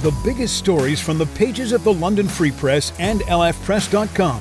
The biggest stories from the pages of the London Free Press and lfpress.com.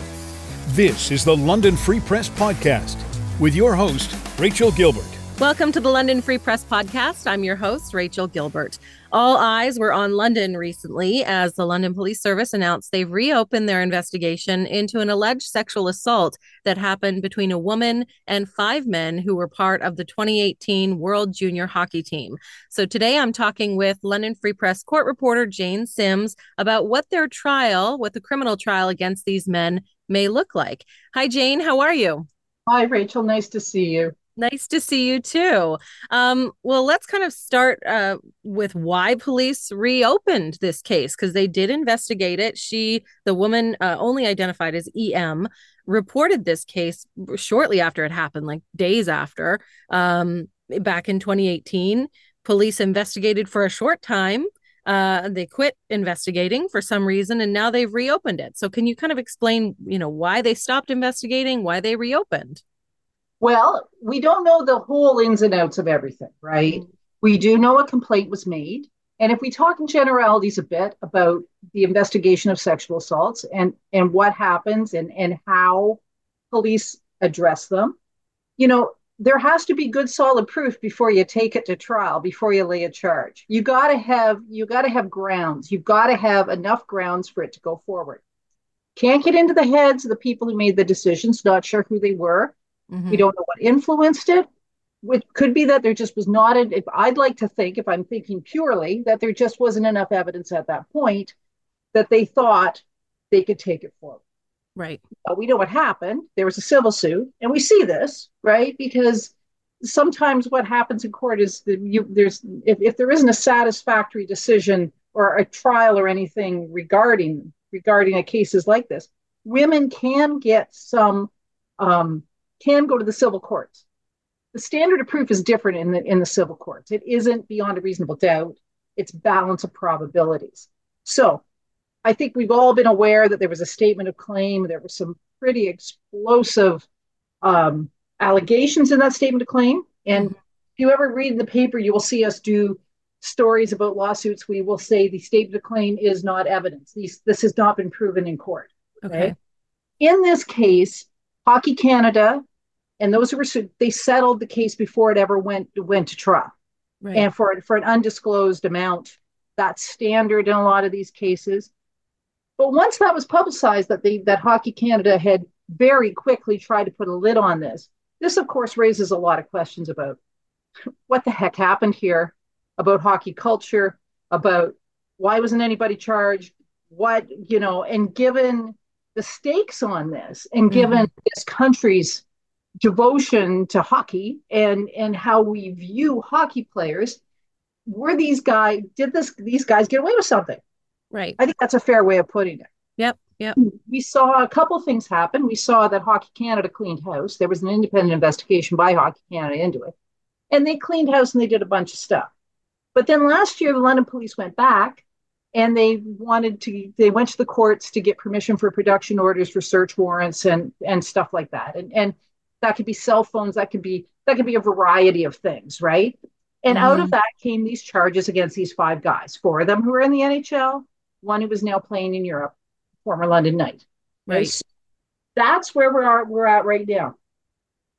This is the London Free Press Podcast with your host, Rachel Gilbert. Welcome to the London Free Press Podcast. I'm your host, Rachel Gilbert. All eyes were on London recently as the London Police Service announced they've reopened their investigation into an alleged sexual assault that happened between a woman and five men who were part of the 2018 World Junior Hockey Team. So today I'm talking with London Free Press court reporter Jane Sims about what their trial, what the criminal trial against these men may look like. Hi, Jane. How are you? Hi, Rachel. Nice to see you. Nice to see you too. Um, well, let's kind of start uh, with why police reopened this case because they did investigate it. She, the woman uh, only identified as EM, reported this case shortly after it happened, like days after, um, back in 2018. Police investigated for a short time. Uh, they quit investigating for some reason, and now they've reopened it. So, can you kind of explain, you know, why they stopped investigating, why they reopened? Well, we don't know the whole ins and outs of everything, right? Mm-hmm. We do know a complaint was made. And if we talk in generalities a bit about the investigation of sexual assaults and, and what happens and, and how police address them, you know, there has to be good solid proof before you take it to trial, before you lay a charge. You gotta have you gotta have grounds. You've got to have enough grounds for it to go forward. Can't get into the heads of the people who made the decisions, not sure who they were Mm-hmm. We don't know what influenced it. It could be that there just was not, a, if I'd like to think, if I'm thinking purely, that there just wasn't enough evidence at that point that they thought they could take it forward. Right. Uh, we know what happened. There was a civil suit, and we see this, right? Because sometimes what happens in court is that you there's if, if there isn't a satisfactory decision or a trial or anything regarding regarding a cases like this, women can get some um, can go to the civil courts. The standard of proof is different in the in the civil courts. It isn't beyond a reasonable doubt. It's balance of probabilities. So I think we've all been aware that there was a statement of claim. There were some pretty explosive um, allegations in that statement of claim. And if you ever read the paper, you will see us do stories about lawsuits. We will say the statement of claim is not evidence. These, this has not been proven in court. Okay. In this case, Hockey Canada and those were they settled the case before it ever went went to trial right. and for for an undisclosed amount that's standard in a lot of these cases but once that was publicized that they that hockey canada had very quickly tried to put a lid on this this of course raises a lot of questions about what the heck happened here about hockey culture about why wasn't anybody charged what you know and given the stakes on this and given mm-hmm. this country's devotion to hockey and and how we view hockey players were these guys did this these guys get away with something? Right. I think that's a fair way of putting it. Yep yep. We saw a couple things happen. We saw that hockey canada cleaned house. There was an independent investigation by hockey canada into it. And they cleaned house and they did a bunch of stuff. But then last year the london police went back and they wanted to they went to the courts to get permission for production orders for search warrants and and stuff like that. And and that could be cell phones that could be that could be a variety of things right? And mm-hmm. out of that came these charges against these five guys four of them who were in the nhl one who was now playing in europe former london knight. Right. So that's where we're, we're at right now.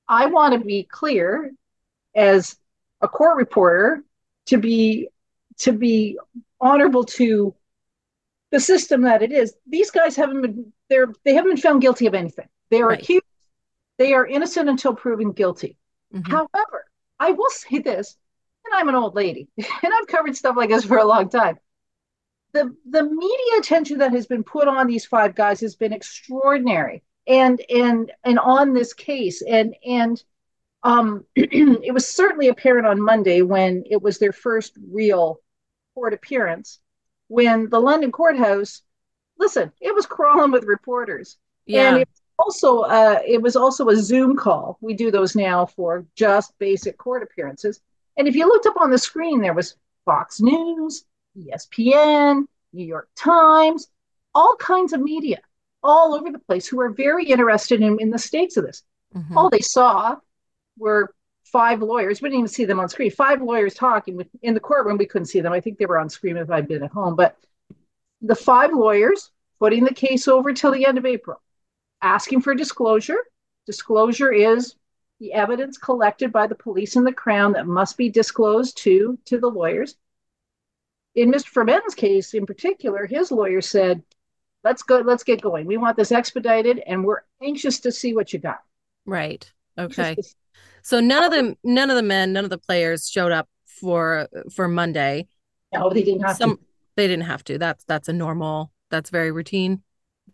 I want to be clear as a court reporter to be to be honorable to the system that it is. These guys haven't been they're they haven't been found guilty of anything. They are right. accused they are innocent until proven guilty. Mm-hmm. However, I will say this, and I'm an old lady, and I've covered stuff like this for a long time. The, the media attention that has been put on these five guys has been extraordinary and and and on this case and and um, it was certainly apparent on Monday when it was their first real court appearance when the London courthouse listen it was crawling with reporters yeah. and it also uh, it was also a zoom call. We do those now for just basic court appearances. And if you looked up on the screen there was fox news espn new york times all kinds of media all over the place who are very interested in, in the stakes of this. Mm-hmm. all they saw were five lawyers. We didn't even see them on screen. Five lawyers talking in the courtroom. We couldn't see them. I think they were on screen if i'd been at home. But the five lawyers putting the case over till the end of April, asking for disclosure. Disclosure is the evidence collected by the police and the crown that must be disclosed to to the lawyers. In Mr. Ferben's case, in particular, his lawyer said, "Let's go. Let's get going. We want this expedited, and we're anxious to see what you got." Right. Okay. So none of the none of the men, none of the players showed up for for Monday. No, they didn't have Some, to. They didn't have to. That's that's a normal. That's very routine.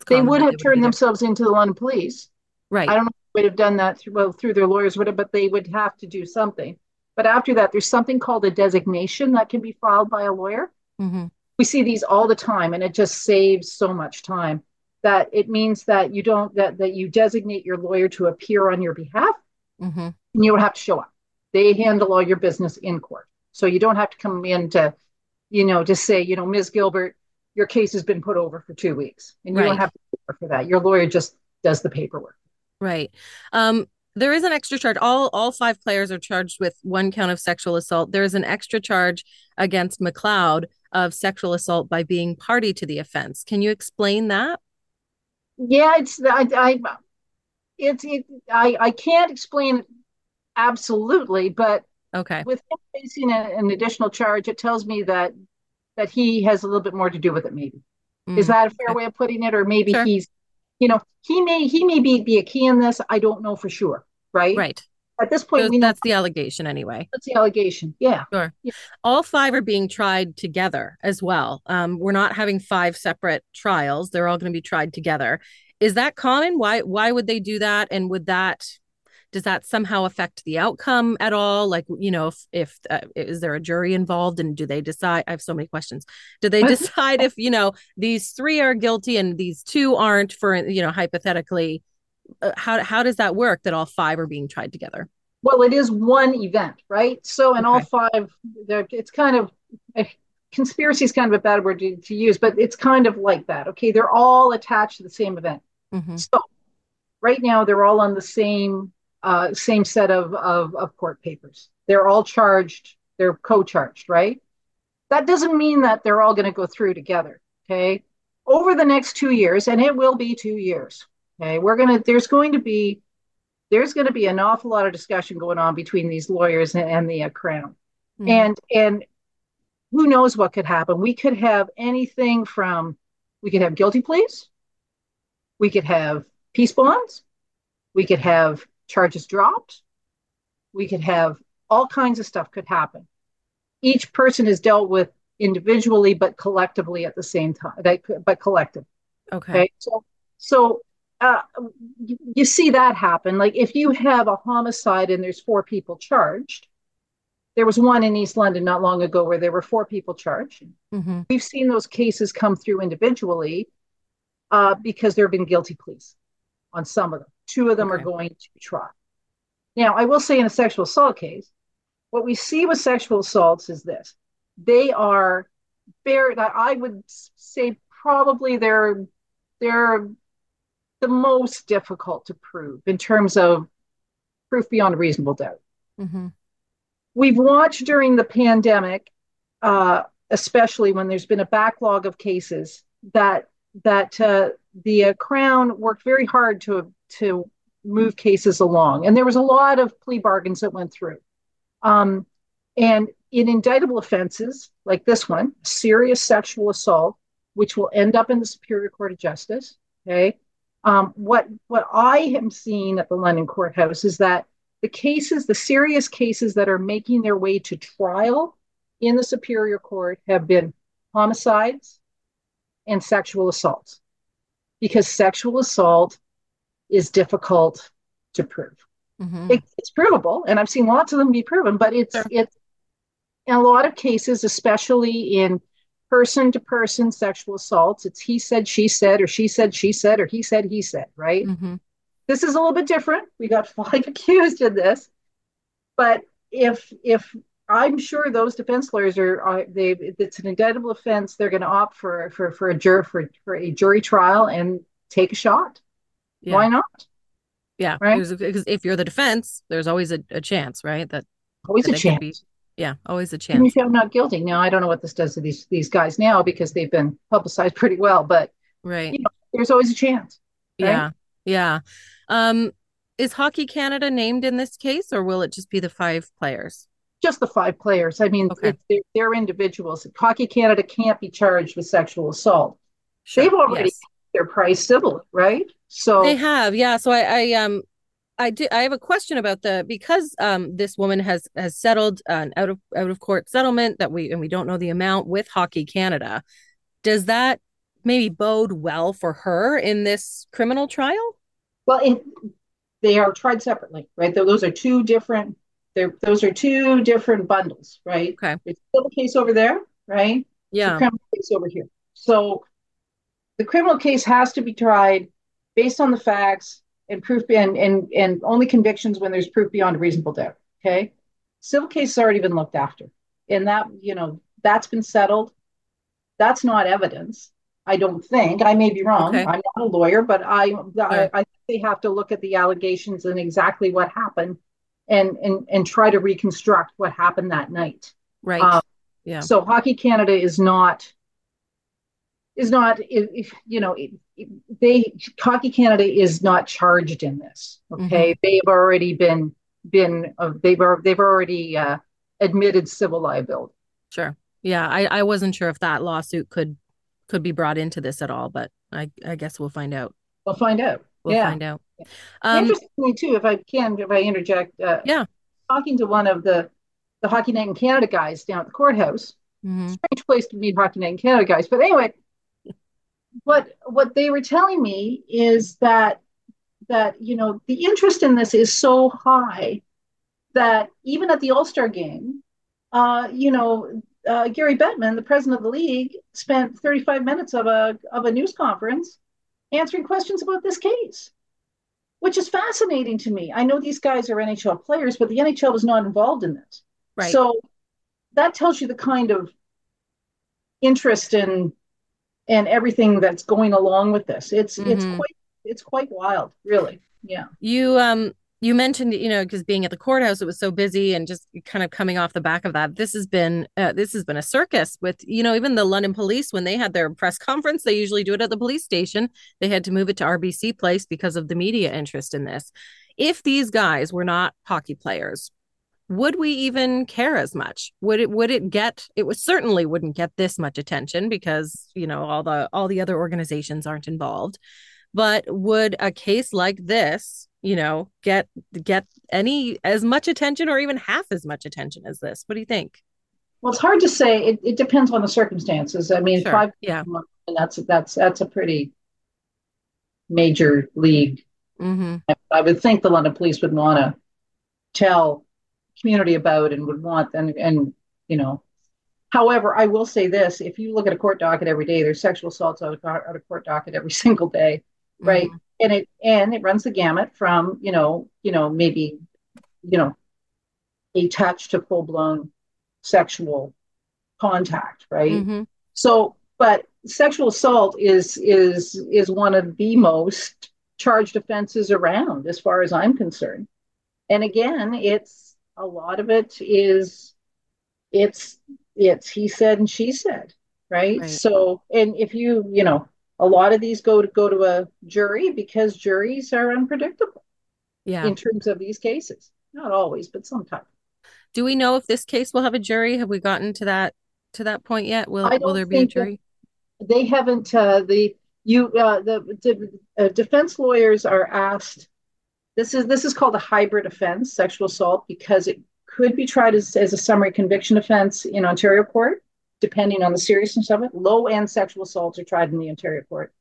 They would have they turned themselves into the London Police. Right. I don't know if they would have done that through, well through their lawyers, would have, but they would have to do something. But after that, there's something called a designation that can be filed by a lawyer. Mm-hmm. We see these all the time, and it just saves so much time. That it means that you don't that that you designate your lawyer to appear on your behalf, mm-hmm. and you don't have to show up. They handle all your business in court, so you don't have to come in to, you know, to say, you know, Ms. Gilbert, your case has been put over for two weeks, and you right. don't have to for that. Your lawyer just does the paperwork. Right. Um, there is an extra charge. All all five players are charged with one count of sexual assault. There is an extra charge against McLeod of sexual assault by being party to the offense. Can you explain that? Yeah, it's I, I it's it, I I can't explain absolutely, but okay. With facing an additional charge, it tells me that that he has a little bit more to do with it. Maybe mm, is that a fair way of putting it, or maybe sure. he's you know, he may he may be, be a key in this. I don't know for sure. Right. Right. At this point, so we that's know, the allegation anyway. That's the allegation. Yeah. Sure. Yeah. All five are being tried together as well. Um, we're not having five separate trials. They're all going to be tried together. Is that common? Why why would they do that? And would that does that somehow affect the outcome at all? Like you know if, if uh, is there a jury involved and do they decide i have so many questions. Do they decide if you know these three are guilty and these two aren't for you know hypothetically uh, how how does that work that all five are being tried together? Well it is one event right? So in okay. all five it's kind of conspiracy is kind of a bad word to, to, use but it's kind of like that okay? They're all attached to the same event. Mm-hmm. so right now they're all on the same uh, same set of, of, of court papers. They're all charged, they're co charged, right? That doesn't mean that they're all going to go through together, okay? Over the next two years, and it will be two years, okay? We're going to, there's going to be, there's going to be an awful lot of discussion going on between these lawyers and, and the uh, crown. Mm. And, and who knows what could happen? We could have anything from, we could have guilty pleas, we could have peace bonds, we could have charges dropped. We could have all kinds of stuff could happen. Each person is dealt with individually, but collectively at the same time, but collective. Okay. okay? So, so uh, you, you see that happen. Like if you have a homicide and there's four people charged, there was one in East London not long ago where there were four people charged. Mm-hmm. We've seen those cases come through individually uh, because there have been guilty pleas on some of them. Two of them okay. are going to trial. Now, I will say in a sexual assault case, what we see with sexual assaults is this they are very, I would say probably they're, they're the most difficult to prove in terms of proof beyond a reasonable doubt. Mm-hmm. We've watched during the pandemic, uh, especially when there's been a backlog of cases, that that uh, the uh, Crown worked very hard to to move cases along. And there was a lot of plea bargains that went through. Um, and in indictable offenses like this one, serious sexual assault, which will end up in the Superior Court of Justice. Okay. Um, what what I am seeing at the London courthouse is that the cases, the serious cases that are making their way to trial in the Superior Court have been homicides and sexual assaults. Because sexual assault is difficult to prove. Mm-hmm. It, it's provable, and I've seen lots of them be proven, but it's sure. it's in a lot of cases, especially in person to person sexual assaults, it's he said, she said, or she said, she said, or he said, he said, right? Mm-hmm. This is a little bit different. We got five accused in this, but if if I'm sure those defense lawyers are, are they it's an indictable offense, they're going to opt for for for a jury for for a jury trial and take a shot. Yeah. Why not? Yeah, right. Because if you're the defense, there's always a, a chance, right? That always that a chance. Be, Yeah, always a Can you chance. found not guilty? Now I don't know what this does to these these guys now because they've been publicized pretty well, but Right. you know, there's always a chance. right? Yeah. Yeah. Um, is Hockey Canada named in this case, or will it just be the five players? Just the five players. I mean, Okay. they're, they're individuals. Hockey Canada can't be charged with sexual assault. Sure. They've already Yes. Their price civil, right? So They have, yeah. So I, I um I do I have a question about the because um this woman has has settled an out of out of court settlement that we and we don't know the amount with Hockey Canada. Does that maybe bode well for her in this criminal trial? well, it, they are tried separately, right? Tho- Those are two different. They're those are two different bundles, right? Okay. It's still a case over there, right? Yeah. criminal case over here. So the criminal case has to be tried based on the facts and proof and and and only convictions when there's proof beyond a reasonable doubt. Okay. Civil case has already been looked after. And that, you know, that's been settled. That's not evidence. I don't think. I may be wrong. Okay. I'm not a lawyer, but I, I I think they have to look at the allegations and exactly what happened and and and try to reconstruct what happened that night. Right. Um, yeah. So Hockey Canada is not is not if, if, you know they Hockey Canada is not charged in this. Okay, they've already been been uh, they've they've already uh, admitted civil liability. Sure. Yeah, I, I wasn't sure if that lawsuit could could be brought into this at all, but I, I guess we'll find out. We'll find out. We'll yeah. find out. Um, Interestingly, too, if I can, if I interject, uh, Yeah. talking to one of the the Hockey Night in Canada guys down at the courthouse. mhm, strange place to meet Hockey Night in Canada guys. But anyway, what what they were telling me is that that you know the interest in this is so high that even at the All Star game, uh, you know, uh, Gary Bettman, the president of the league, spent 35 minutes of a of a news conference answering questions about this case, which is fascinating to me. I know these guys are NHL players, but the NHL was not involved in this. Right. So that tells you the kind of interest in and everything that's going along with this. It's it's Mhm. quite it's quite wild, really. Yeah. You um you mentioned you know because being at the courthouse it was so busy and just kind of coming off the back of that this has been uh, this has been a circus with you know even the London police when they had their press conference they usually do it at the police station they had to move it to RBC place because of the media interest in this if these guys were not hockey players would we even care as much would it would it get it was certainly wouldn't get this much attention because you know all the all the other organizations aren't involved but would a case like this you know get get any as much attention or even half as much attention as this what do you think Well, it's hard to say. It, it depends on the circumstances. I mean, Sure. five yeah and that's that's that's a pretty major league. mm-hmm. I would think the London police would want to tell community about and would want and and you know. However, I will say this: if you look at a court docket every day, there's sexual assaults out of, out of court docket every single day. right and it and it runs the gamut from you know you know maybe you know a touch to full blown sexual contact right Mm-hmm. so but sexual assault is is is one of the most charged offenses around as far as i'm concerned and again it's a lot of it is it's it's he said and she said right, Right. so and if you you know a lot of these go to go to a jury because juries are unpredictable yeah. in terms of these cases. Not always but sometimes. Do we know if this case will have a jury? Have we gotten to that to that point yet? Will will there be a jury? They haven't uh, the you uh, the, the uh, defense lawyers are asked this is this is called a hybrid offense sexual assault because it could be tried as, as a summary conviction offense in ontario court depending on the seriousness of it. Low end sexual assaults are tried in the ontario court.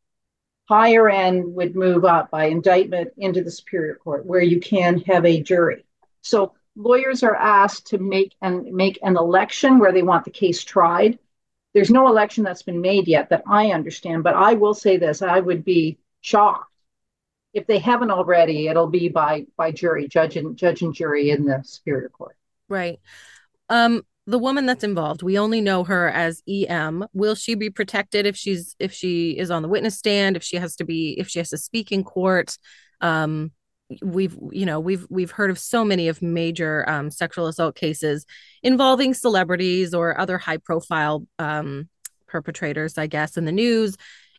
Higher end would move up by indictment into the superior court where you can have a jury. So lawyers are asked to make and make an election where they want the case tried. There's no election that's been made yet that I understand, but I will say this: I would be shocked if they haven't already. It'll be by by jury, judge and judge and jury in the superior court. right um the woman that's involved we only know her as em will she be protected if she's if she is on the witness stand if she has to be if she has to speak in court um we've you know we've we've heard of so many of major um, sexual assault cases involving celebrities or other high profile um, perpetrators i guess in the news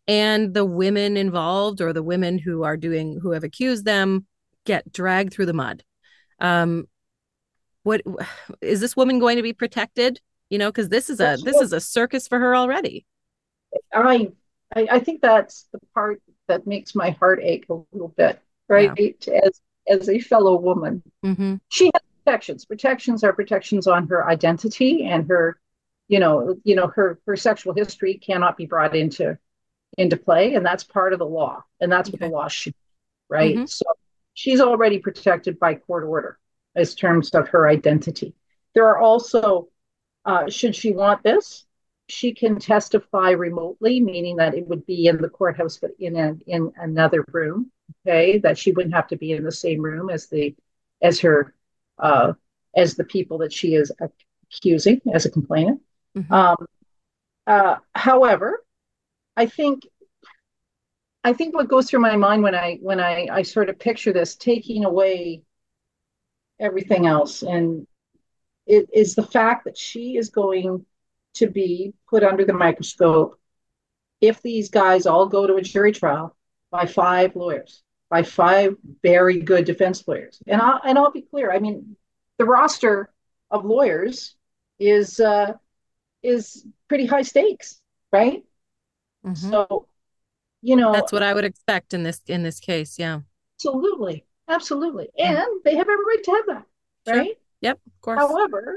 and the women involved or the women who are doing who have accused them get dragged through the mud. Um what is this woman going to be protected? You know because this is a this is a circus for her already. I, I i think that's the part that makes my heart ache a little bit right? Yeah. as as a fellow woman. Mm-hmm. she has protections. Protections are protections on her identity and her you know you know her her sexual history cannot be brought into into play and that's part of the law and that's okay. what the law should right mm-hmm. so she's already protected by court order as terms of her identity there are also uh, should she want this she can testify remotely meaning that it would be in the courthouse but in a, in another room okay that she wouldn't have to be in the same room as the as her uh, as the people that she is accusing as a complainant mm-hmm. um, uh, however I think I think what goes through my mind when I when I, I sort of picture this taking away everything else and it is the fact that she is going to be put under the microscope if these guys all go to a jury trial by five lawyers by five very good defense lawyers. And I'll, and I'll be clear I mean the roster of lawyers is uh, is pretty high stakes right Mm-hmm. So, you know, that's what I would expect in this in this case. Yeah, absolutely, absolutely, and they have every right to have that, sure. right? Yep, of course. However,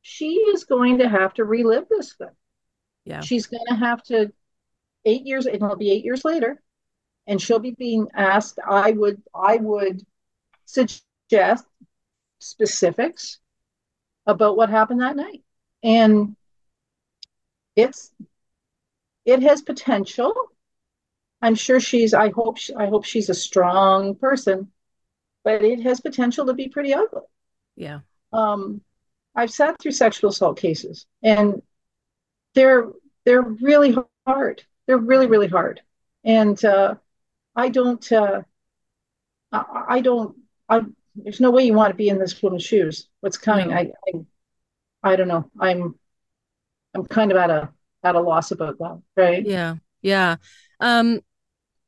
she is going to have to relive this thing. Yeah, she's going to have to eight years. It'll be eight years later, and she'll be being asked. I would, I would suggest specifics about what happened that night, and it's it has potential. I'm sure she's. I hope. She, I hope she's a strong person, but it has potential to be pretty ugly. Yeah. Um, I've sat through sexual assault cases, and they're they're really hard. They're really really hard, and uh, I don't. Uh, I, I don't. I there's no way you want to be in this woman's shoes. What's coming? No. I, I I don't know. I'm I'm kind of at a at a loss about that right? Yeah yeah. Um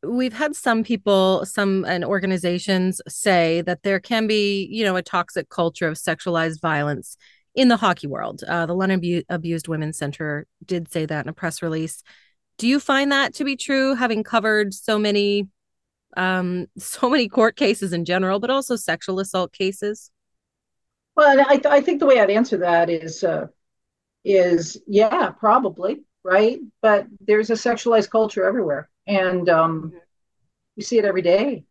we've had some people some and organizations say that there can be you know a toxic culture of sexualized violence in the hockey world. Uh, the london Abu- abused women's center did say that in a press release. Do you find that to be true having covered so many um so many court cases in general but also sexual assault cases? Well i, th- I think the way i'd answer that is uh is yeah probably right? But there's a sexualized culture everywhere, and um, we see it every day.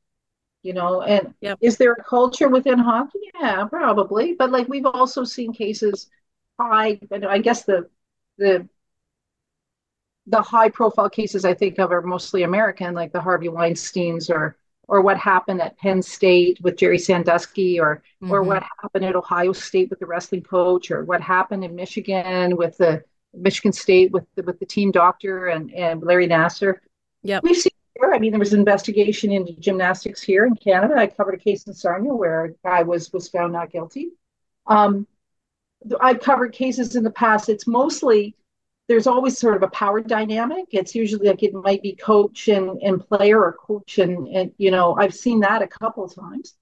You know, and yep. is there a culture within hockey? Yeah, probably. But like we've also seen cases high. I guess the the the high profile cases I think of are mostly American, like the Harvey Weinstein's or or what happened at Penn State with Jerry Sandusky or mm-hmm. or what happened at Ohio State with the wrestling coach or what happened in Michigan with the Michigan State with the, with the team doctor and, and Larry Nassar. Yeah, we've seen here. I mean, there was an investigation into gymnastics here in Canada. I covered a case in Sarnia where a guy was was found not guilty. Um, I've covered cases in the past. It's mostly there's always sort of a power dynamic. It's usually like it might be coach and, and player or coach and, and you know I've seen that a couple times.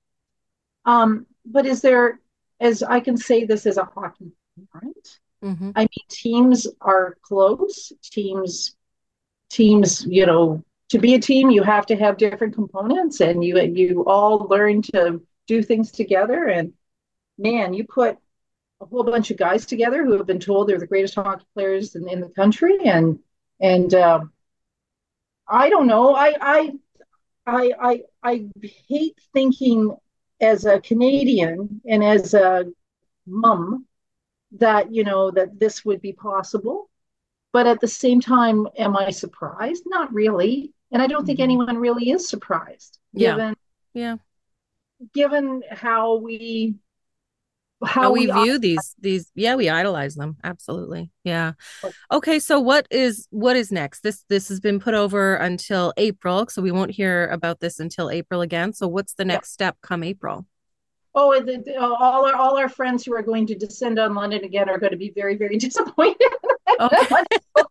Um, but is there, as I can say this as a hockey parent, Mm-hmm. I mean, teams are close. Teams, teams, you know, to be a team, you have to have different components, and you you all learn to do things together. And man, you put a whole bunch of guys together who have been told they're the greatest hockey players in, in the country, and and uh, I don't know. I I I I I hate thinking as a Canadian and as a mom that you know that this would be possible. But at the same time am i surprised? Not really. And i don't mm-hmm. think anyone really is surprised yeah. given, yeah. given how we how, how we, we, view these these yeah we idolize them. Absolutely. Yeah. Okay so what is what is next? This this has been put over until april so we won't hear about this until april again. So what's the next yeah. step come april? Oh the, the, all our all our friends who are going to descend on london again are going to be very very disappointed. Okay.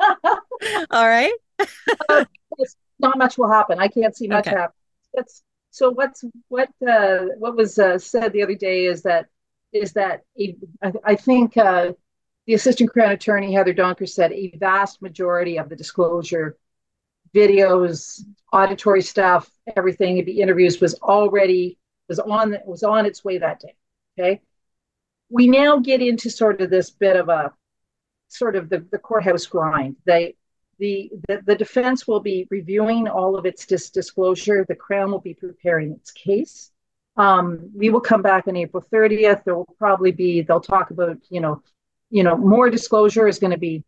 all right. Uh, not much will happen. I can't see much okay. happen that's so what's what uh, what was uh, said the other day is that is that a, I, I think uh, the assistant crown attorney Heather Donkers said a vast majority of the disclosure videos, auditory stuff, everything, the interviews was already was on was on its way that day. Okay, we now get into sort of this bit of a sort of the, the courthouse grind. They the, the, the defense will be reviewing all of its dis- disclosure. The Crown will be preparing its case. Um, we will come back on April 30th. There will probably be, they'll talk about, you know, you know, more disclosure is going to be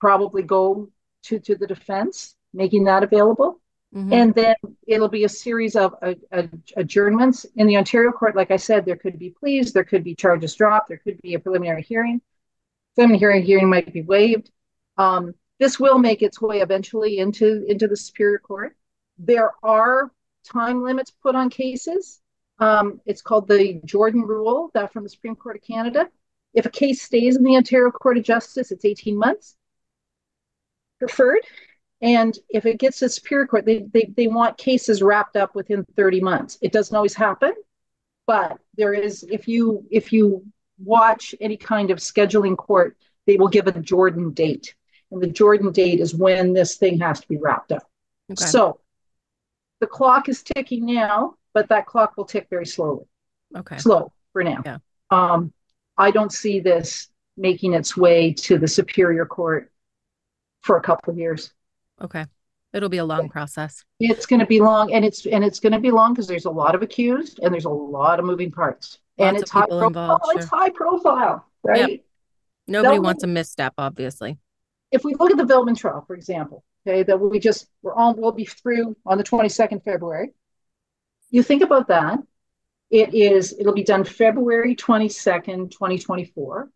probably go to, to the defense, making that available. Mm-hmm. And then it'll be a series of uh, uh, adjournments in the Ontario court. Like I said, there could be pleas, there could be charges dropped, there could be a preliminary hearing. Preliminary hearing, hearing might be waived. Um, this will make its way eventually into, into the Superior Court. There are time limits put on cases. Um, it's called the Jordan Rule, that from the Supreme Court of Canada. If a case stays in the Ontario Court of Justice, it's 18 months preferred. And if it gets to Superior Court, they, they, they want cases wrapped up within 30 months. It doesn't always happen, but there is, if you if you watch any kind of scheduling court, they will give a Jordan date and the Jordan date is when this thing has to be wrapped up. Okay. So the clock is ticking now, but that clock will tick very slowly. Okay. Slow for now. Yeah. Um, I don't see this making its way to the Superior Court for a couple of years. Okay. It'll be a long process. It's going to be long, and it's and it's going to be long because there's a lot of accused and there's a lot of moving parts, Lots and it's high profile. Involved, sure. It's high profile, right? Yep. Nobody They'll, wants a misstep, obviously if we look at the Veltman trial, for example, okay, that we just we're on we'll be through on the 22nd February. You think about that. It is it'll be done February 22nd, 2024.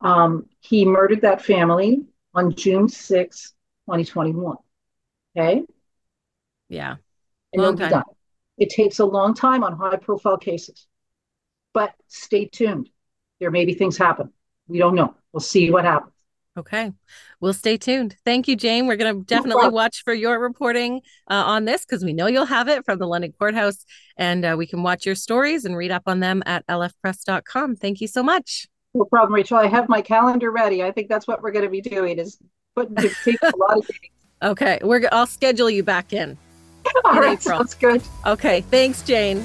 Um, he murdered that family on June 6, 2021. Okay. Yeah. Long time. It takes a long time on high profile cases. But stay tuned. There may be things happen. We don't know. We'll see what happens. Okay. We'll stay tuned. Thank you, Jane. We're going to definitely watch for your reporting uh, on this because we know you'll have it from the London Courthouse and uh, we can watch your stories and read up on them at lfpress.com. Thank you so much. No problem, Rachel. I have my calendar ready. I think that's what we're going to be doing is putting a lot of. Okay. We're I'll schedule you back in. All in right, April. sounds good. Okay. Thanks, Jane.